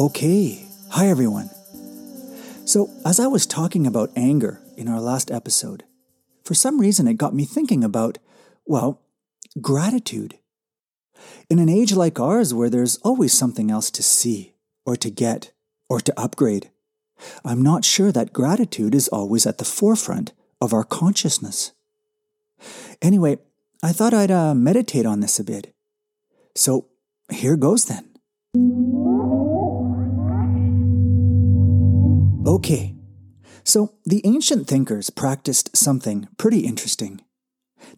Okay, hi everyone. So, as I was talking about anger in our last episode, for some reason it got me thinking about, well, gratitude. In an age like ours where there's always something else to see, or to get, or to upgrade, I'm not sure that gratitude is always at the forefront of our consciousness. Anyway, I thought I'd uh, meditate on this a bit. So, here goes then. Okay, so the ancient thinkers practiced something pretty interesting.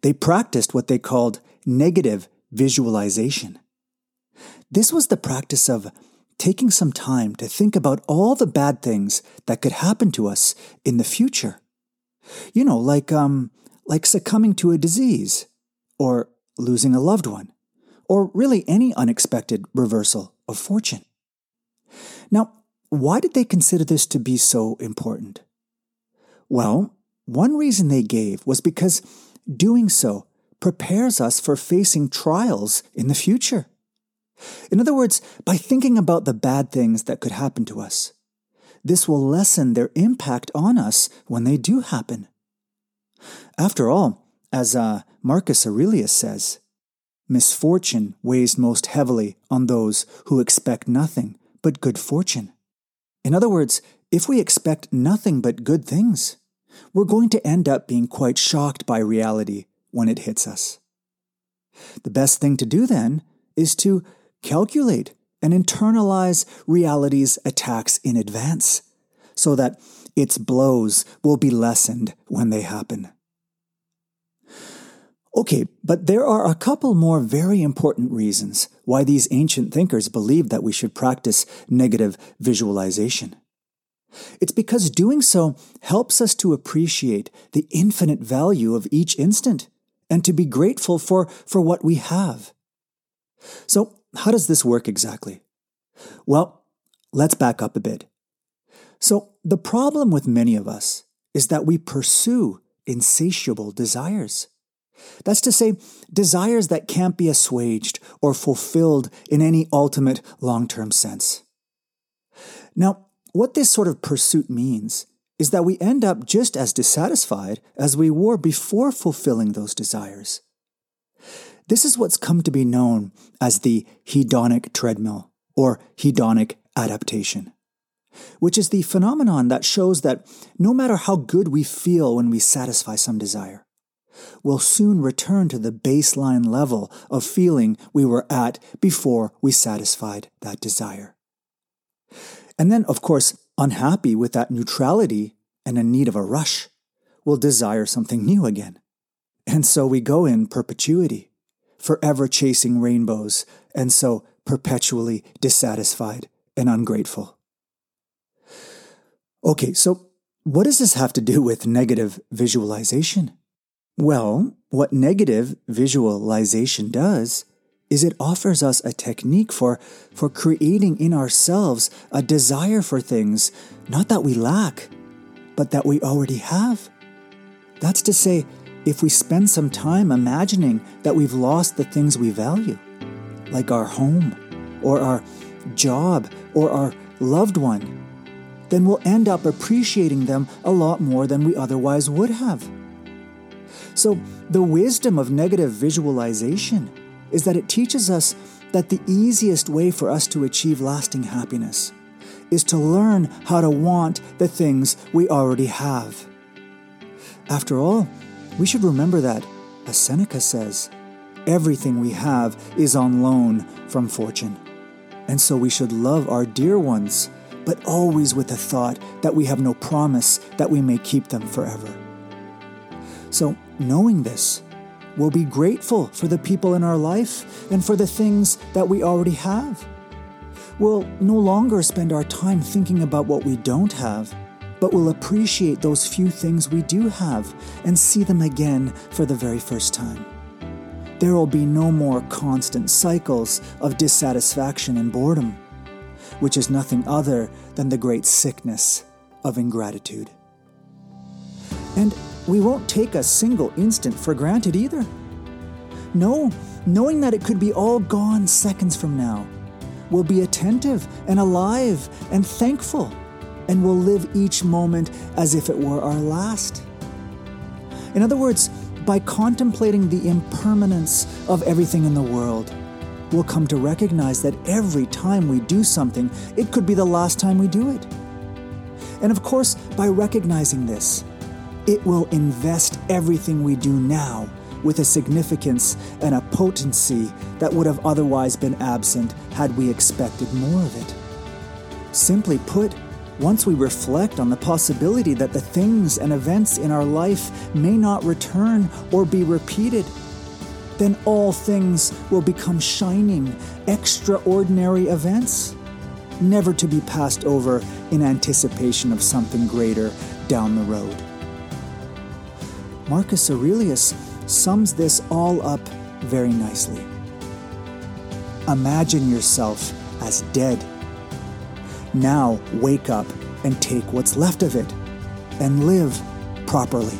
They practiced what they called negative visualization. This was the practice of taking some time to think about all the bad things that could happen to us in the future. You know, like um like succumbing to a disease or losing a loved one or really any unexpected reversal of fortune. Now, why did they consider this to be so important? Well, one reason they gave was because doing so prepares us for facing trials in the future. In other words, by thinking about the bad things that could happen to us, this will lessen their impact on us when they do happen. After all, as uh, Marcus Aurelius says, misfortune weighs most heavily on those who expect nothing but good fortune. In other words, if we expect nothing but good things, we're going to end up being quite shocked by reality when it hits us. The best thing to do then is to calculate and internalize reality's attacks in advance so that its blows will be lessened when they happen. Okay, but there are a couple more very important reasons why these ancient thinkers believed that we should practice negative visualization. It's because doing so helps us to appreciate the infinite value of each instant and to be grateful for, for what we have. So, how does this work exactly? Well, let's back up a bit. So, the problem with many of us is that we pursue insatiable desires. That's to say, desires that can't be assuaged or fulfilled in any ultimate long term sense. Now, what this sort of pursuit means is that we end up just as dissatisfied as we were before fulfilling those desires. This is what's come to be known as the hedonic treadmill or hedonic adaptation, which is the phenomenon that shows that no matter how good we feel when we satisfy some desire, will soon return to the baseline level of feeling we were at before we satisfied that desire. And then, of course, unhappy with that neutrality and in need of a rush, will desire something new again. And so we go in perpetuity, forever chasing rainbows, and so perpetually dissatisfied and ungrateful. Okay, so what does this have to do with negative visualization? Well, what negative visualization does is it offers us a technique for, for creating in ourselves a desire for things, not that we lack, but that we already have. That's to say, if we spend some time imagining that we've lost the things we value, like our home, or our job, or our loved one, then we'll end up appreciating them a lot more than we otherwise would have. So, the wisdom of negative visualization is that it teaches us that the easiest way for us to achieve lasting happiness is to learn how to want the things we already have. After all, we should remember that, as Seneca says, everything we have is on loan from fortune. And so we should love our dear ones, but always with the thought that we have no promise that we may keep them forever. So, knowing this, we'll be grateful for the people in our life and for the things that we already have. We'll no longer spend our time thinking about what we don't have, but we'll appreciate those few things we do have and see them again for the very first time. There will be no more constant cycles of dissatisfaction and boredom, which is nothing other than the great sickness of ingratitude. And we won't take a single instant for granted either. No, knowing that it could be all gone seconds from now, we'll be attentive and alive and thankful, and we'll live each moment as if it were our last. In other words, by contemplating the impermanence of everything in the world, we'll come to recognize that every time we do something, it could be the last time we do it. And of course, by recognizing this, it will invest everything we do now with a significance and a potency that would have otherwise been absent had we expected more of it. Simply put, once we reflect on the possibility that the things and events in our life may not return or be repeated, then all things will become shining, extraordinary events, never to be passed over in anticipation of something greater down the road. Marcus Aurelius sums this all up very nicely. Imagine yourself as dead. Now wake up and take what's left of it and live properly.